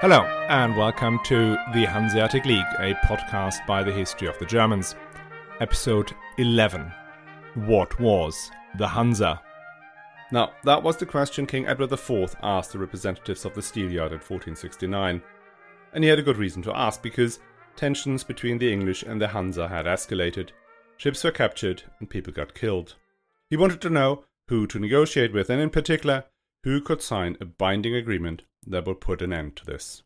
Hello, and welcome to the Hanseatic League, a podcast by the history of the Germans. Episode 11 What was the Hansa? Now, that was the question King Edward IV asked the representatives of the Steelyard in 1469. And he had a good reason to ask because tensions between the English and the Hansa had escalated, ships were captured, and people got killed. He wanted to know who to negotiate with, and in particular, who could sign a binding agreement that would put an end to this.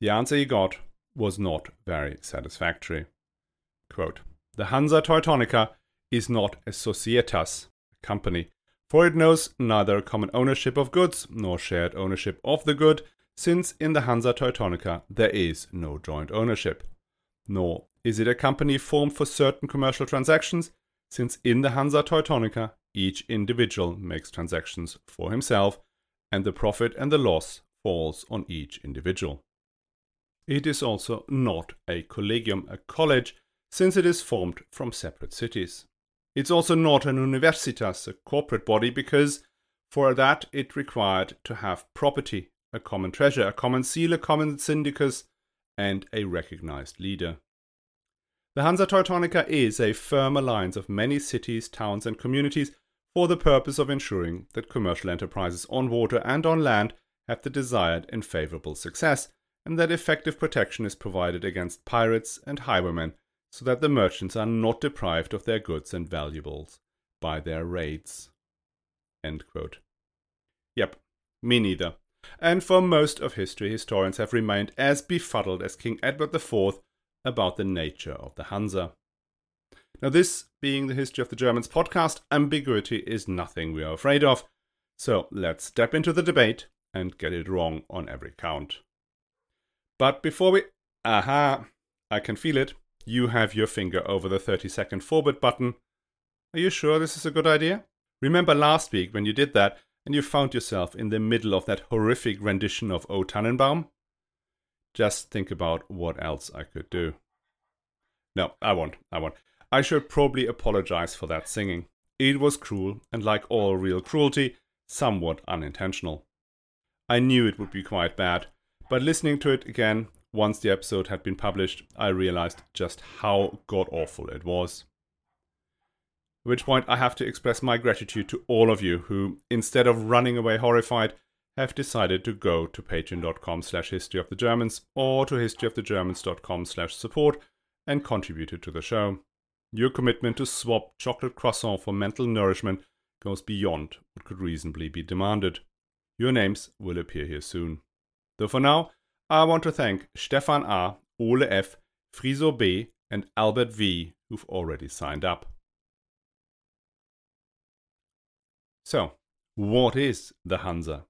The answer he got was not very satisfactory. Quote, the Hansa Teutonica is not a societas, a company, for it knows neither common ownership of goods nor shared ownership of the good, since in the Hansa Teutonica there is no joint ownership. Nor is it a company formed for certain commercial transactions, since in the Hansa Teutonica each individual makes transactions for himself, and the profit and the loss falls on each individual. It is also not a collegium, a college, since it is formed from separate cities. It's also not an universitas, a corporate body, because for that it required to have property, a common treasure, a common seal, a common syndicus, and a recognized leader. The Hansa Teutonica is a firm alliance of many cities, towns, and communities for the purpose of ensuring that commercial enterprises on water and on land have the desired and favorable success, and that effective protection is provided against pirates and highwaymen so that the merchants are not deprived of their goods and valuables by their raids. Yep, me neither. And for most of history, historians have remained as befuddled as King Edward IV about the nature of the Hansa. Now, this being the History of the Germans podcast, ambiguity is nothing we are afraid of. So let's step into the debate and get it wrong on every count. But before we. Aha! I can feel it you have your finger over the 30 second forward button. Are you sure this is a good idea? Remember last week when you did that and you found yourself in the middle of that horrific rendition of O Tannenbaum? Just think about what else I could do. No, I won't. I won't. I should probably apologize for that singing. It was cruel, and like all real cruelty, somewhat unintentional. I knew it would be quite bad, but listening to it again once the episode had been published, I realized just how god awful it was. At which point, I have to express my gratitude to all of you who, instead of running away horrified, have decided to go to patreon.com slash history of the Germans or to historyofthegermans.com slash support and contributed to the show. Your commitment to swap chocolate croissant for mental nourishment goes beyond what could reasonably be demanded. Your names will appear here soon. Though for now, I want to thank Stefan A., Ole F., Friso B., and Albert V., who've already signed up. So, what is the Hansa?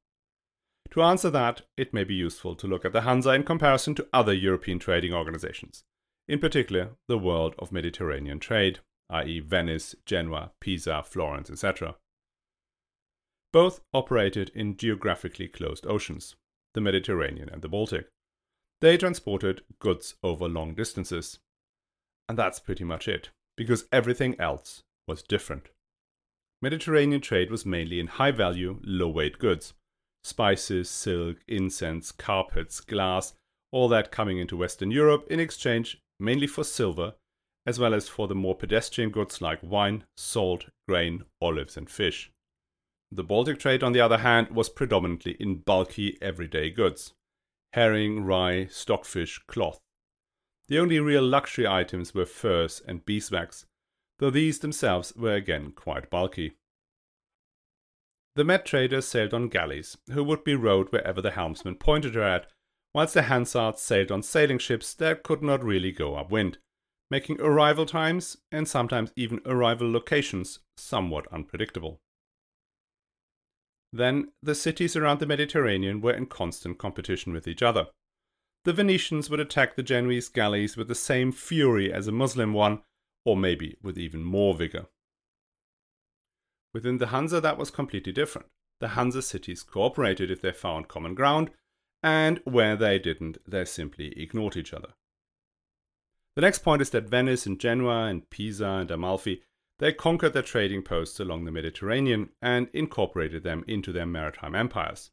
To answer that, it may be useful to look at the Hansa in comparison to other European trading organizations, in particular the world of Mediterranean trade, i.e., Venice, Genoa, Pisa, Florence, etc. Both operated in geographically closed oceans, the Mediterranean and the Baltic. They transported goods over long distances. And that's pretty much it, because everything else was different. Mediterranean trade was mainly in high value, low weight goods spices, silk, incense, carpets, glass, all that coming into Western Europe in exchange mainly for silver, as well as for the more pedestrian goods like wine, salt, grain, olives, and fish. The Baltic trade, on the other hand, was predominantly in bulky everyday goods herring, rye, stockfish, cloth. The only real luxury items were furs and beeswax, though these themselves were again quite bulky. The Med traders sailed on galleys, who would be rowed wherever the helmsman pointed her at, whilst the Hansards sailed on sailing ships that could not really go upwind, making arrival times and sometimes even arrival locations somewhat unpredictable. Then the cities around the Mediterranean were in constant competition with each other. The Venetians would attack the Genoese galleys with the same fury as a Muslim one, or maybe with even more vigor. Within the Hansa, that was completely different. The Hansa cities cooperated if they found common ground, and where they didn't, they simply ignored each other. The next point is that Venice and Genoa and Pisa and Amalfi they conquered their trading posts along the Mediterranean and incorporated them into their maritime empires.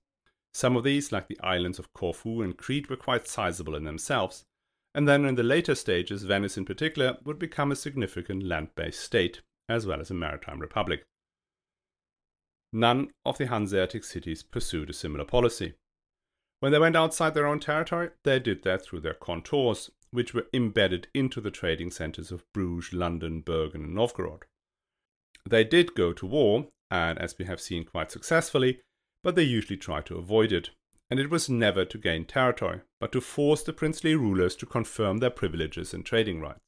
Some of these, like the islands of Corfu and Crete, were quite sizable in themselves, and then in the later stages, Venice in particular would become a significant land based state, as well as a maritime republic. None of the Hanseatic cities pursued a similar policy. When they went outside their own territory, they did that through their Kontors, which were embedded into the trading centres of Bruges, London, Bergen, and Novgorod. They did go to war, and as we have seen quite successfully, but they usually tried to avoid it, and it was never to gain territory, but to force the princely rulers to confirm their privileges and trading rights.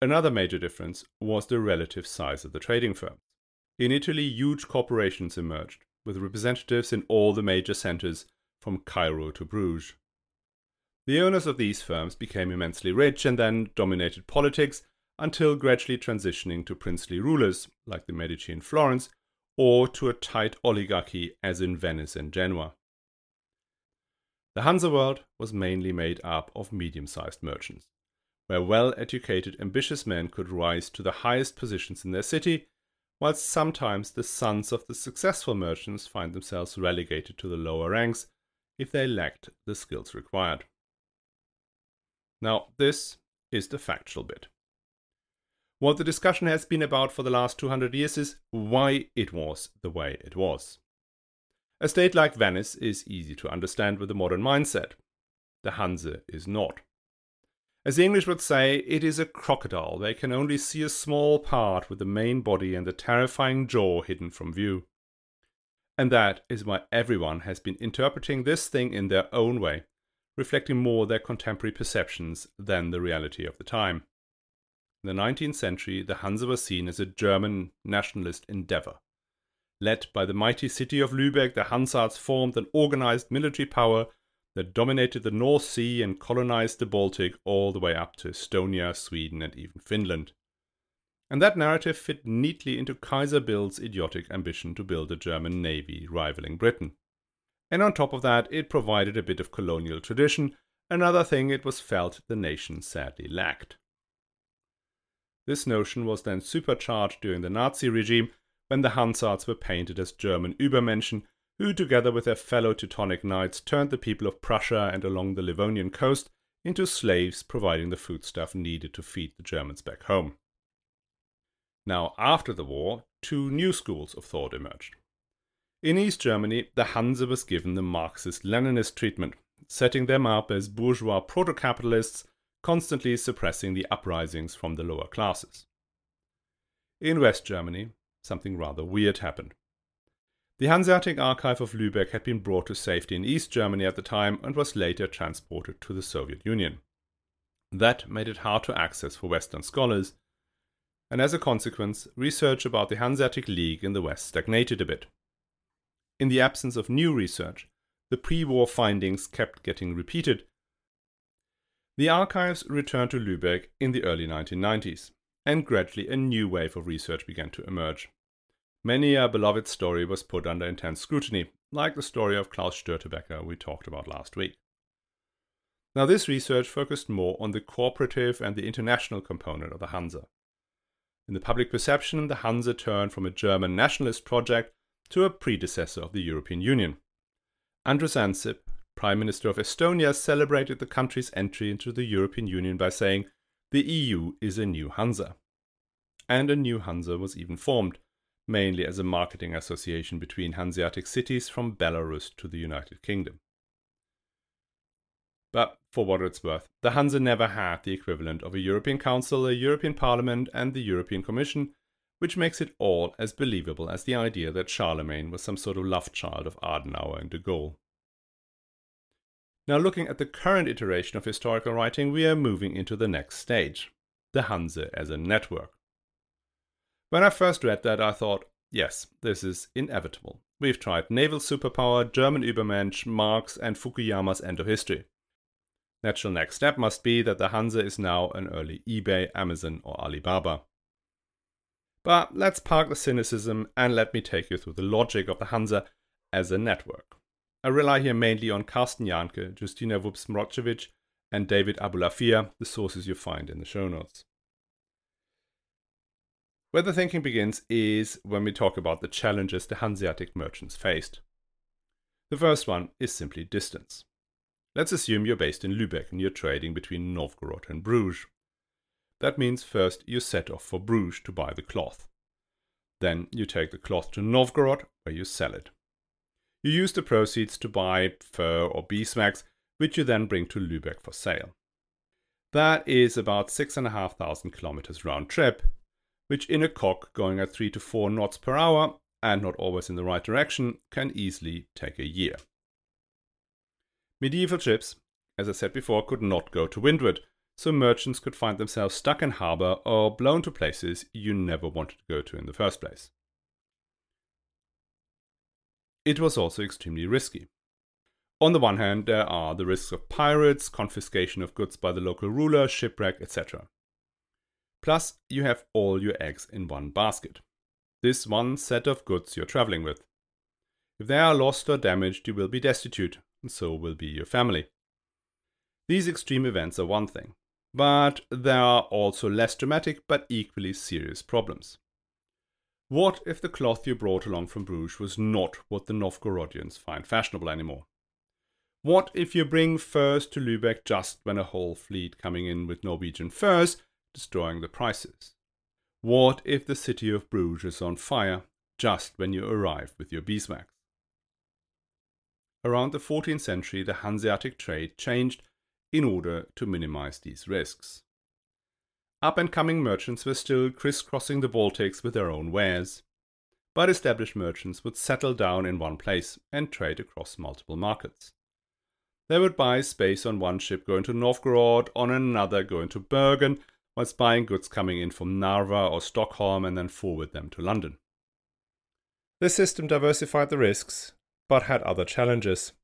Another major difference was the relative size of the trading firms. In Italy, huge corporations emerged, with representatives in all the major centers from Cairo to Bruges. The owners of these firms became immensely rich and then dominated politics until gradually transitioning to princely rulers, like the Medici in Florence, or to a tight oligarchy as in Venice and Genoa. The Hansa world was mainly made up of medium sized merchants, where well educated, ambitious men could rise to the highest positions in their city, whilst sometimes the sons of the successful merchants find themselves relegated to the lower ranks if they lacked the skills required. Now, this is the factual bit. What the discussion has been about for the last 200 years is why it was the way it was. A state like Venice is easy to understand with a modern mindset. The Hanse is not. As the English would say, it is a crocodile. They can only see a small part with the main body and the terrifying jaw hidden from view. And that is why everyone has been interpreting this thing in their own way, reflecting more their contemporary perceptions than the reality of the time. In the 19th century, the Hanse was seen as a German nationalist endeavor. Led by the mighty city of Lübeck, the Hansards formed an organized military power that dominated the North Sea and colonized the Baltic all the way up to Estonia, Sweden, and even Finland. And that narrative fit neatly into Kaiser Bill's idiotic ambition to build a German navy rivaling Britain. And on top of that, it provided a bit of colonial tradition, another thing it was felt the nation sadly lacked. This notion was then supercharged during the Nazi regime when the Hansards were painted as German Übermenschen who, together with their fellow Teutonic knights, turned the people of Prussia and along the Livonian coast into slaves, providing the foodstuff needed to feed the Germans back home. Now, after the war, two new schools of thought emerged. In East Germany, the Hanse was given the Marxist Leninist treatment, setting them up as bourgeois proto capitalists constantly suppressing the uprisings from the lower classes. In West Germany, something rather weird happened. The Hanseatic Archive of Lübeck had been brought to safety in East Germany at the time and was later transported to the Soviet Union. That made it hard to access for Western scholars, and as a consequence, research about the Hanseatic League in the West stagnated a bit. In the absence of new research, the pre war findings kept getting repeated the archives returned to Lübeck in the early 1990s, and gradually a new wave of research began to emerge. Many a beloved story was put under intense scrutiny, like the story of Klaus Störtebeker we talked about last week. Now, this research focused more on the cooperative and the international component of the Hanse. In the public perception, the Hanse turned from a German nationalist project to a predecessor of the European Union. Andrus Ansip Prime Minister of Estonia celebrated the country's entry into the European Union by saying, The EU is a new Hansa. And a new Hansa was even formed, mainly as a marketing association between Hanseatic cities from Belarus to the United Kingdom. But for what it's worth, the Hanse never had the equivalent of a European Council, a European Parliament, and the European Commission, which makes it all as believable as the idea that Charlemagne was some sort of love child of Adenauer and de Gaulle. Now, looking at the current iteration of historical writing, we are moving into the next stage the Hanse as a network. When I first read that, I thought, yes, this is inevitable. We've tried naval superpower, German Übermensch, Marx, and Fukuyama's end of history. Natural next step must be that the Hanse is now an early eBay, Amazon, or Alibaba. But let's park the cynicism and let me take you through the logic of the Hanse as a network. I rely here mainly on Carsten Jahnke, Justyna Wubs and David Abulafia, the sources you find in the show notes. Where the thinking begins is when we talk about the challenges the Hanseatic merchants faced. The first one is simply distance. Let's assume you're based in Lübeck and you're trading between Novgorod and Bruges. That means first you set off for Bruges to buy the cloth. Then you take the cloth to Novgorod where you sell it. You use the proceeds to buy fur or beeswax, which you then bring to Lübeck for sale. That is about 6,500 kilometers round trip, which in a cog going at 3 to 4 knots per hour and not always in the right direction can easily take a year. Medieval ships, as I said before, could not go to windward, so merchants could find themselves stuck in harbour or blown to places you never wanted to go to in the first place. It was also extremely risky. On the one hand, there are the risks of pirates, confiscation of goods by the local ruler, shipwreck, etc. Plus, you have all your eggs in one basket. This one set of goods you're traveling with. If they are lost or damaged, you will be destitute, and so will be your family. These extreme events are one thing, but there are also less dramatic but equally serious problems. What if the cloth you brought along from Bruges was not what the Novgorodians find fashionable anymore? What if you bring furs to Lübeck just when a whole fleet coming in with Norwegian furs destroying the prices? What if the city of Bruges is on fire just when you arrive with your beeswax? Around the 14th century, the Hanseatic trade changed in order to minimize these risks. Up and coming merchants were still crisscrossing the Baltics with their own wares, but established merchants would settle down in one place and trade across multiple markets. They would buy space on one ship going to Novgorod, on another going to Bergen, whilst buying goods coming in from Narva or Stockholm and then forward them to London. This system diversified the risks, but had other challenges.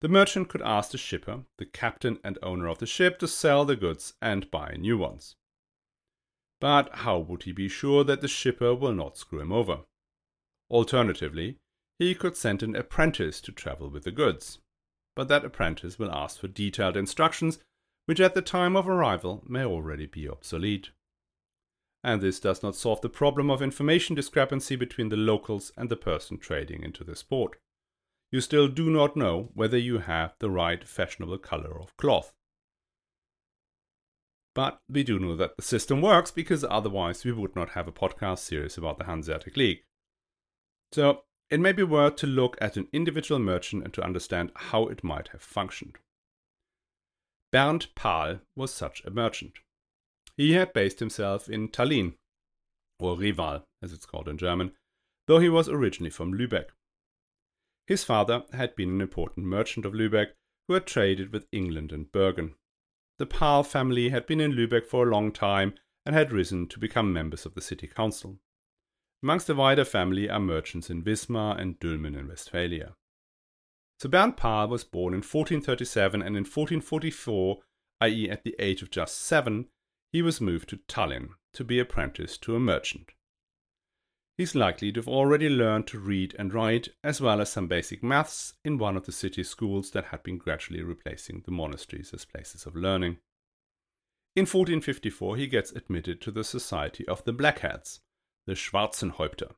The merchant could ask the shipper, the captain and owner of the ship, to sell the goods and buy new ones. But how would he be sure that the shipper will not screw him over? Alternatively, he could send an apprentice to travel with the goods. But that apprentice will ask for detailed instructions, which at the time of arrival may already be obsolete. And this does not solve the problem of information discrepancy between the locals and the person trading into the sport you still do not know whether you have the right fashionable color of cloth. But we do know that the system works because otherwise we would not have a podcast series about the Hanseatic League. So it may be worth to look at an individual merchant and to understand how it might have functioned. Bernd Pahl was such a merchant. He had based himself in Tallinn, or Reval as it's called in German, though he was originally from Lübeck. His father had been an important merchant of Lübeck who had traded with England and Bergen. The Pahl family had been in Lübeck for a long time and had risen to become members of the city council. Amongst the wider family are merchants in Wismar and Dülmen in Westphalia. Bernd Pahl was born in 1437 and in 1444, i.e., at the age of just seven, he was moved to Tallinn to be apprenticed to a merchant. He's likely to have already learned to read and write, as well as some basic maths, in one of the city schools that had been gradually replacing the monasteries as places of learning. In 1454, he gets admitted to the Society of the Blackheads, the Schwarzenhäupter.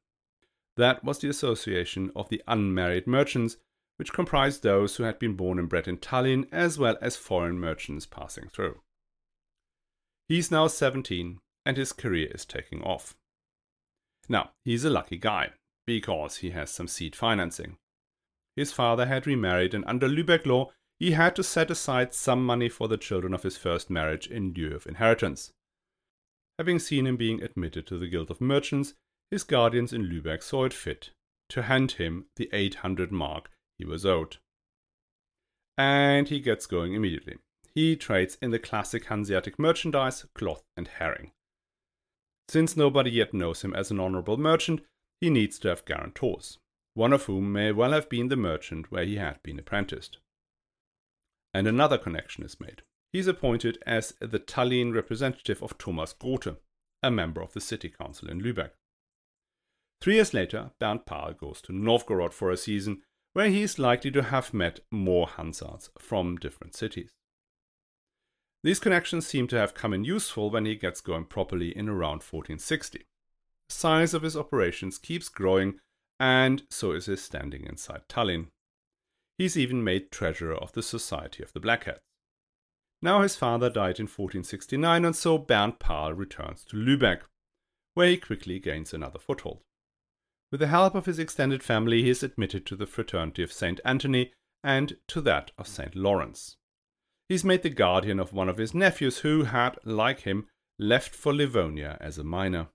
That was the association of the unmarried merchants, which comprised those who had been born and bred in Tallinn, as well as foreign merchants passing through. He's now 17, and his career is taking off. Now, he's a lucky guy, because he has some seed financing. His father had remarried, and under Lübeck law, he had to set aside some money for the children of his first marriage in lieu of inheritance. Having seen him being admitted to the Guild of Merchants, his guardians in Lübeck saw it fit to hand him the 800 mark he was owed. And he gets going immediately. He trades in the classic Hanseatic merchandise, cloth, and herring. Since nobody yet knows him as an honorable merchant, he needs to have guarantors, one of whom may well have been the merchant where he had been apprenticed. And another connection is made. He is appointed as the Tallinn representative of Thomas Grote, a member of the city council in Lübeck. Three years later, Bernd Pahl goes to Novgorod for a season, where he is likely to have met more Hansards from different cities. These connections seem to have come in useful when he gets going properly in around 1460. The size of his operations keeps growing, and so is his standing inside Tallinn. He's even made treasurer of the Society of the Blackheads. Now his father died in 1469, and so Bernd Pahl returns to Lübeck, where he quickly gains another foothold. With the help of his extended family, he is admitted to the fraternity of St. Anthony and to that of St. Lawrence. He is made the guardian of one of his nephews who had, like him, left for Livonia as a minor.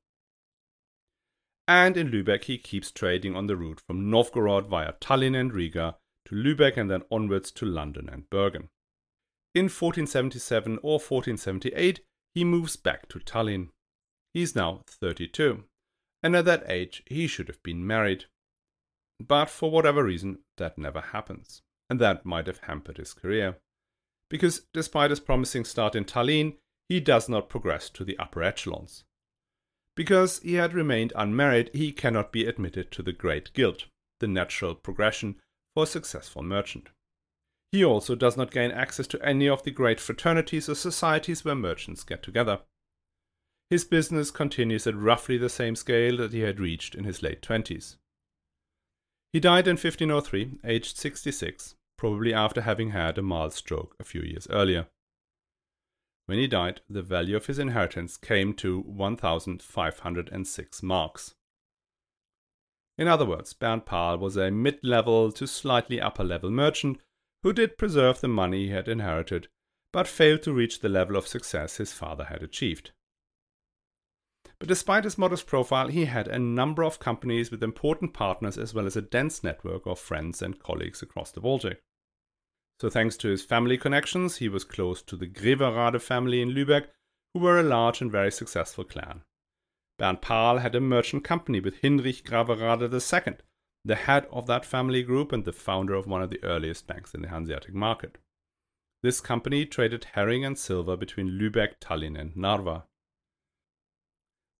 And in Lübeck, he keeps trading on the route from Novgorod via Tallinn and Riga to Lübeck and then onwards to London and Bergen. In 1477 or 1478, he moves back to Tallinn. He is now 32, and at that age he should have been married. But for whatever reason, that never happens, and that might have hampered his career. Because despite his promising start in Tallinn, he does not progress to the upper echelons. Because he had remained unmarried, he cannot be admitted to the Great Guild, the natural progression for a successful merchant. He also does not gain access to any of the great fraternities or societies where merchants get together. His business continues at roughly the same scale that he had reached in his late twenties. He died in 1503, aged 66, probably after having had a mild stroke a few years earlier. When he died, the value of his inheritance came to 1,506 marks. In other words, Bernd Pahl was a mid level to slightly upper level merchant who did preserve the money he had inherited, but failed to reach the level of success his father had achieved. But despite his modest profile, he had a number of companies with important partners as well as a dense network of friends and colleagues across the Baltic. So, thanks to his family connections, he was close to the Greverade family in Lübeck, who were a large and very successful clan. Bernd Pahl had a merchant company with Hinrich Greverade II, the head of that family group and the founder of one of the earliest banks in the Hanseatic market. This company traded herring and silver between Lübeck, Tallinn, and Narva.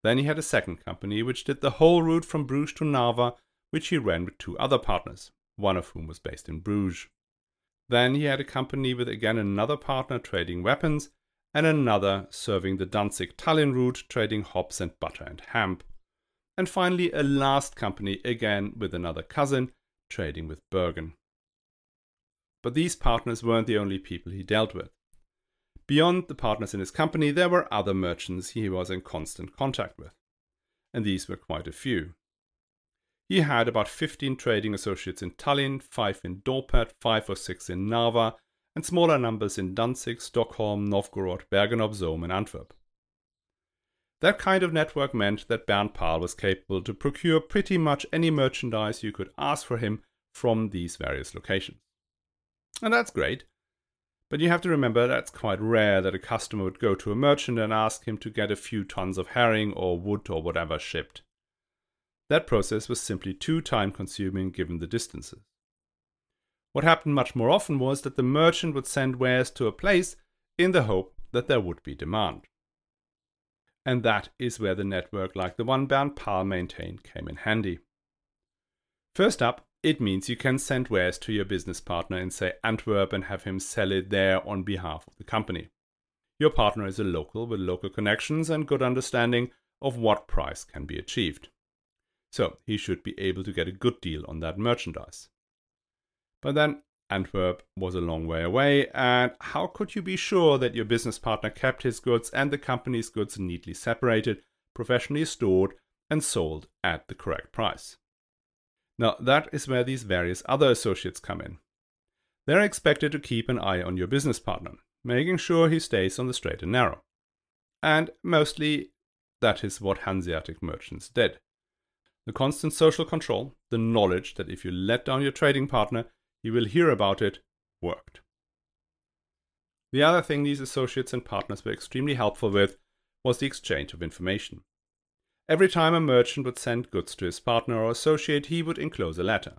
Then he had a second company which did the whole route from Bruges to Narva, which he ran with two other partners, one of whom was based in Bruges. Then he had a company with again another partner trading weapons, and another serving the Danzig Tallinn route trading hops and butter and hemp. And finally, a last company again with another cousin trading with Bergen. But these partners weren't the only people he dealt with. Beyond the partners in his company, there were other merchants he was in constant contact with. And these were quite a few. He had about 15 trading associates in Tallinn, 5 in Dorpat, 5 or 6 in Narva, and smaller numbers in Danzig, Stockholm, Novgorod, Bergen op Zoom, and Antwerp. That kind of network meant that Bernd Pahl was capable to procure pretty much any merchandise you could ask for him from these various locations. And that's great. But you have to remember that's quite rare that a customer would go to a merchant and ask him to get a few tons of herring or wood or whatever shipped. That process was simply too time consuming given the distances. What happened much more often was that the merchant would send wares to a place in the hope that there would be demand. And that is where the network like the one Bernd Pahl maintained came in handy. First up, it means you can send wares to your business partner in, say, Antwerp and have him sell it there on behalf of the company. Your partner is a local with local connections and good understanding of what price can be achieved so he should be able to get a good deal on that merchandise. But then Antwerp was a long way away, and how could you be sure that your business partner kept his goods and the company's goods neatly separated, professionally stored, and sold at the correct price? Now, that is where these various other associates come in. They're expected to keep an eye on your business partner, making sure he stays on the straight and narrow. And mostly, that is what Hanseatic merchants did. The constant social control, the knowledge that if you let down your trading partner, you will hear about it, worked. The other thing these associates and partners were extremely helpful with was the exchange of information. Every time a merchant would send goods to his partner or associate, he would enclose a letter.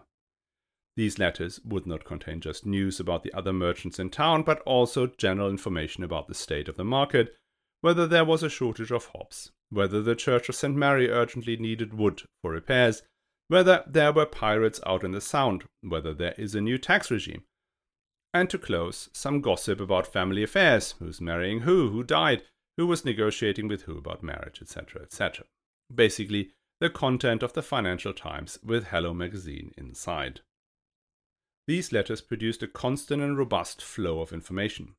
These letters would not contain just news about the other merchants in town, but also general information about the state of the market, whether there was a shortage of hops, whether the Church of St. Mary urgently needed wood for repairs, whether there were pirates out in the Sound, whether there is a new tax regime. And to close, some gossip about family affairs who's marrying who, who died, who was negotiating with who about marriage, etc., etc. Basically, the content of the Financial Times with Hello Magazine inside. These letters produced a constant and robust flow of information.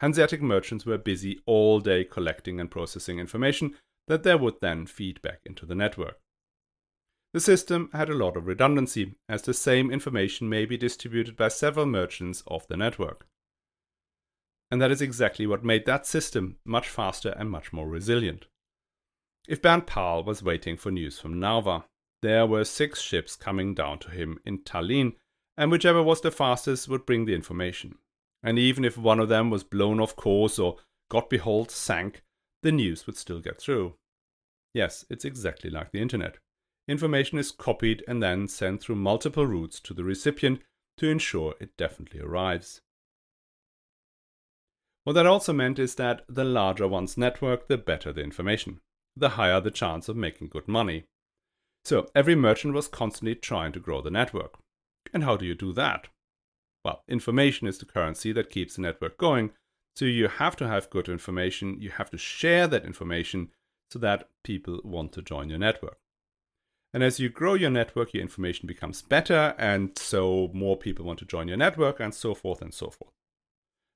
Hanseatic merchants were busy all day collecting and processing information that they would then feed back into the network. The system had a lot of redundancy, as the same information may be distributed by several merchants of the network. And that is exactly what made that system much faster and much more resilient. If Bernd Pahl was waiting for news from Narva, there were six ships coming down to him in Tallinn, and whichever was the fastest would bring the information. And even if one of them was blown off course or, God behold, sank, the news would still get through. Yes, it's exactly like the internet. Information is copied and then sent through multiple routes to the recipient to ensure it definitely arrives. What that also meant is that the larger one's network, the better the information, the higher the chance of making good money. So every merchant was constantly trying to grow the network. And how do you do that? Well, information is the currency that keeps the network going, so you have to have good information, you have to share that information so that people want to join your network. And as you grow your network, your information becomes better, and so more people want to join your network, and so forth and so forth.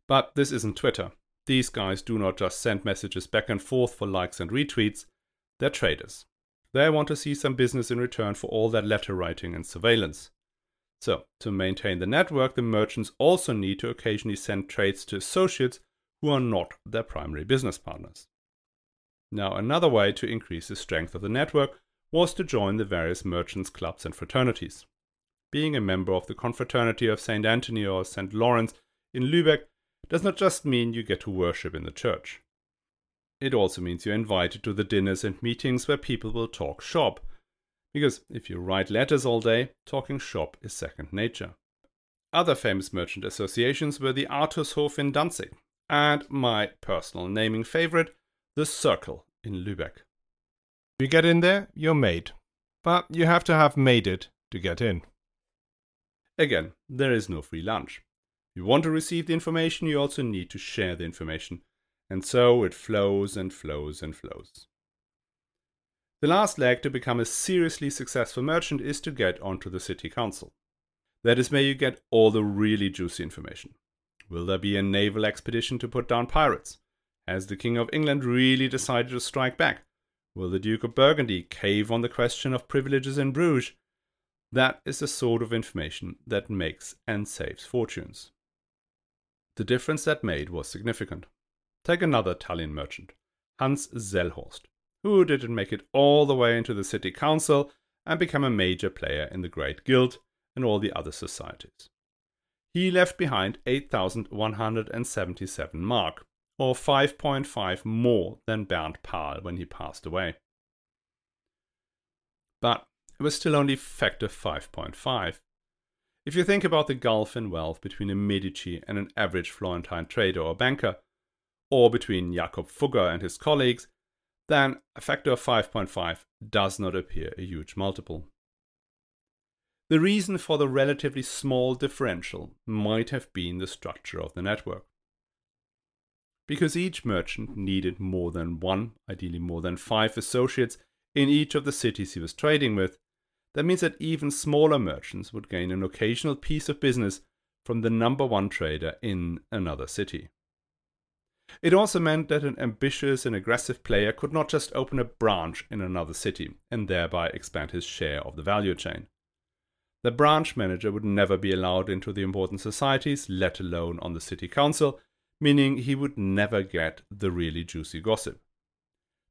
But this isn't Twitter. These guys do not just send messages back and forth for likes and retweets, they're traders. They want to see some business in return for all that letter writing and surveillance. So, to maintain the network, the merchants also need to occasionally send trades to associates who are not their primary business partners. Now, another way to increase the strength of the network was to join the various merchants' clubs and fraternities. Being a member of the Confraternity of St. Anthony or St. Lawrence in Lübeck does not just mean you get to worship in the church. It also means you're invited to the dinners and meetings where people will talk shop. Because if you write letters all day, talking shop is second nature. Other famous merchant associations were the Artushof in Danzig, and my personal naming favorite, the Circle in Lübeck. You get in there, you're made. But you have to have made it to get in. Again, there is no free lunch. You want to receive the information, you also need to share the information. And so it flows and flows and flows. The last leg to become a seriously successful merchant is to get onto the city council. That is where you get all the really juicy information. Will there be a naval expedition to put down pirates? Has the King of England really decided to strike back? Will the Duke of Burgundy cave on the question of privileges in Bruges? That is the sort of information that makes and saves fortunes. The difference that made was significant. Take another Tallinn merchant, Hans Zellhorst, who didn't make it all the way into the city council and become a major player in the Great Guild and all the other societies. He left behind 8,177 mark, or 5.5 more than Bernd Pahl when he passed away. But it was still only factor 5.5. If you think about the gulf in wealth between a Medici and an average Florentine trader or banker, or between Jakob Fugger and his colleagues, then a factor of 5.5 does not appear a huge multiple. The reason for the relatively small differential might have been the structure of the network. Because each merchant needed more than one, ideally more than five associates in each of the cities he was trading with, that means that even smaller merchants would gain an occasional piece of business from the number one trader in another city. It also meant that an ambitious and aggressive player could not just open a branch in another city and thereby expand his share of the value chain. The branch manager would never be allowed into the important societies, let alone on the city council, meaning he would never get the really juicy gossip.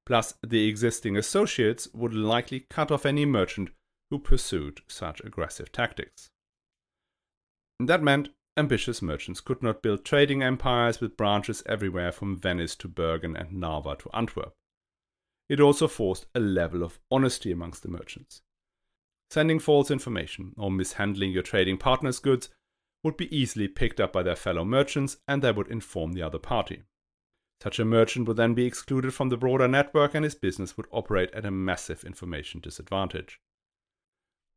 Plus, the existing associates would likely cut off any merchant who pursued such aggressive tactics. That meant ambitious merchants could not build trading empires with branches everywhere from Venice to Bergen and Narva to Antwerp. It also forced a level of honesty amongst the merchants. Sending false information or mishandling your trading partner's goods would be easily picked up by their fellow merchants and they would inform the other party. Such a merchant would then be excluded from the broader network and his business would operate at a massive information disadvantage.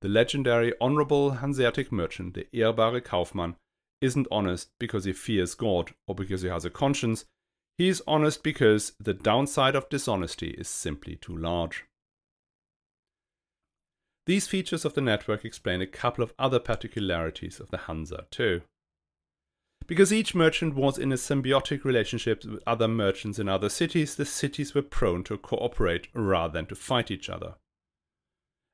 The legendary honorable Hanseatic merchant, the ehrbare Kaufmann, isn't honest because he fears God or because he has a conscience. He is honest because the downside of dishonesty is simply too large. These features of the network explain a couple of other particularities of the Hansa too. Because each merchant was in a symbiotic relationship with other merchants in other cities, the cities were prone to cooperate rather than to fight each other.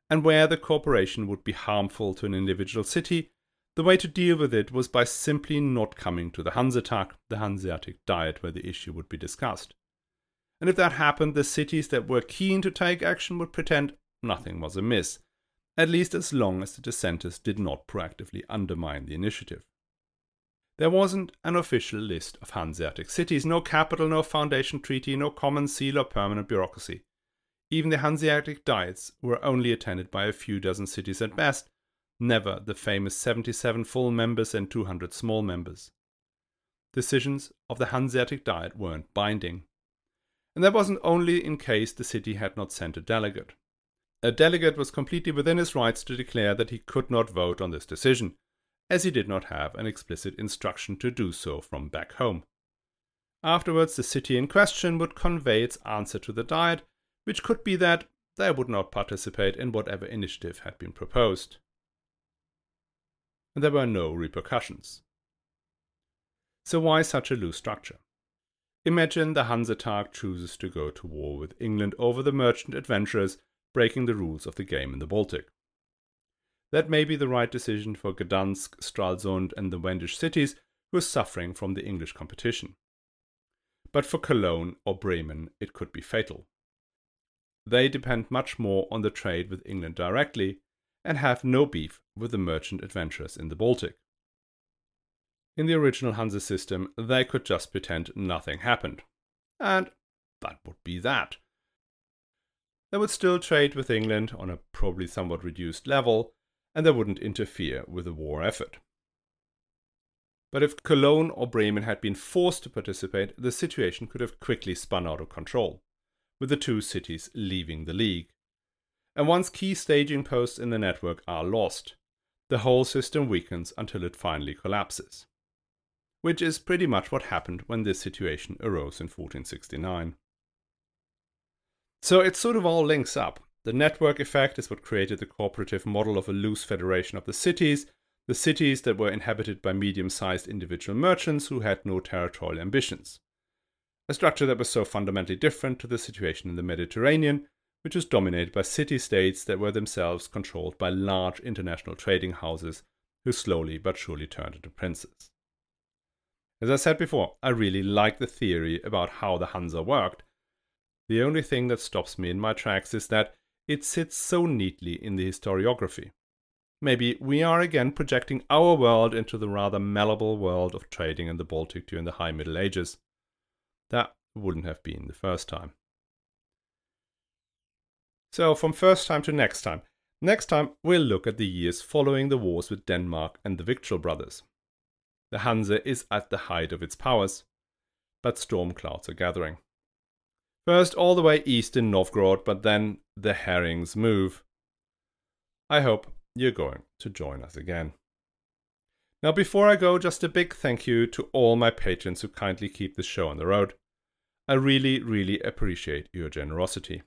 And where the cooperation would be harmful to an individual city, the way to deal with it was by simply not coming to the Hansetag, the Hanseatic Diet, where the issue would be discussed. And if that happened, the cities that were keen to take action would pretend nothing was amiss, at least as long as the dissenters did not proactively undermine the initiative. There wasn't an official list of Hanseatic cities, no capital, no foundation treaty, no common seal or permanent bureaucracy. Even the Hanseatic Diets were only attended by a few dozen cities at best, never the famous 77 full members and 200 small members. Decisions of the Hanseatic Diet weren't binding. And that wasn't only in case the city had not sent a delegate. A delegate was completely within his rights to declare that he could not vote on this decision, as he did not have an explicit instruction to do so from back home. Afterwards, the city in question would convey its answer to the Diet, which could be that they would not participate in whatever initiative had been proposed. And there were no repercussions. So, why such a loose structure? Imagine the Hansetag chooses to go to war with England over the merchant adventurers breaking the rules of the game in the Baltic. That may be the right decision for Gdansk, Stralsund, and the Wendish cities who are suffering from the English competition. But for Cologne or Bremen, it could be fatal. They depend much more on the trade with England directly and have no beef with the merchant adventurers in the Baltic. In the original Hansa system, they could just pretend nothing happened. And that would be that. They would still trade with England on a probably somewhat reduced level, and they wouldn't interfere with the war effort. But if Cologne or Bremen had been forced to participate, the situation could have quickly spun out of control, with the two cities leaving the league. And once key staging posts in the network are lost, the whole system weakens until it finally collapses. Which is pretty much what happened when this situation arose in 1469. So it sort of all links up. The network effect is what created the cooperative model of a loose federation of the cities, the cities that were inhabited by medium sized individual merchants who had no territorial ambitions. A structure that was so fundamentally different to the situation in the Mediterranean, which was dominated by city states that were themselves controlled by large international trading houses who slowly but surely turned into princes. As I said before, I really like the theory about how the Hansa worked. The only thing that stops me in my tracks is that it sits so neatly in the historiography. Maybe we are again projecting our world into the rather malleable world of trading in the Baltic during the High Middle Ages. That wouldn't have been the first time. So, from first time to next time. Next time, we'll look at the years following the wars with Denmark and the Victual brothers. The Hansa is at the height of its powers, but storm clouds are gathering. First, all the way east in Novgorod, but then the herrings move. I hope you're going to join us again. Now, before I go, just a big thank you to all my patrons who kindly keep this show on the road. I really, really appreciate your generosity.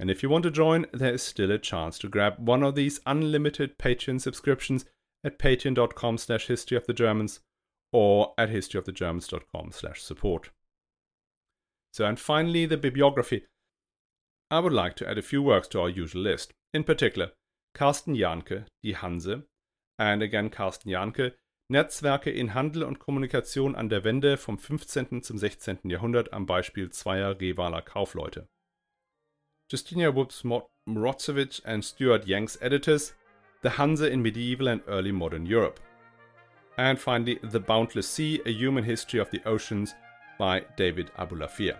And if you want to join, there is still a chance to grab one of these unlimited Patreon subscriptions at patreon.com slash history Germans or at historyofthegermans.com slash support. So, and finally, the bibliography. I would like to add a few works to our usual list. In particular, Carsten Jahnke, Die Hanse, and again Carsten Jahnke, Netzwerke in Handel und Kommunikation an der Wende vom 15. zum 16. Jahrhundert am Beispiel zweier Revaler Kaufleute. Justinia Woods Mrozovic and Stuart Yanks editors, The Hanse in Medieval and Early Modern Europe. And finally, The Boundless Sea, A Human History of the Oceans by David Abulafia.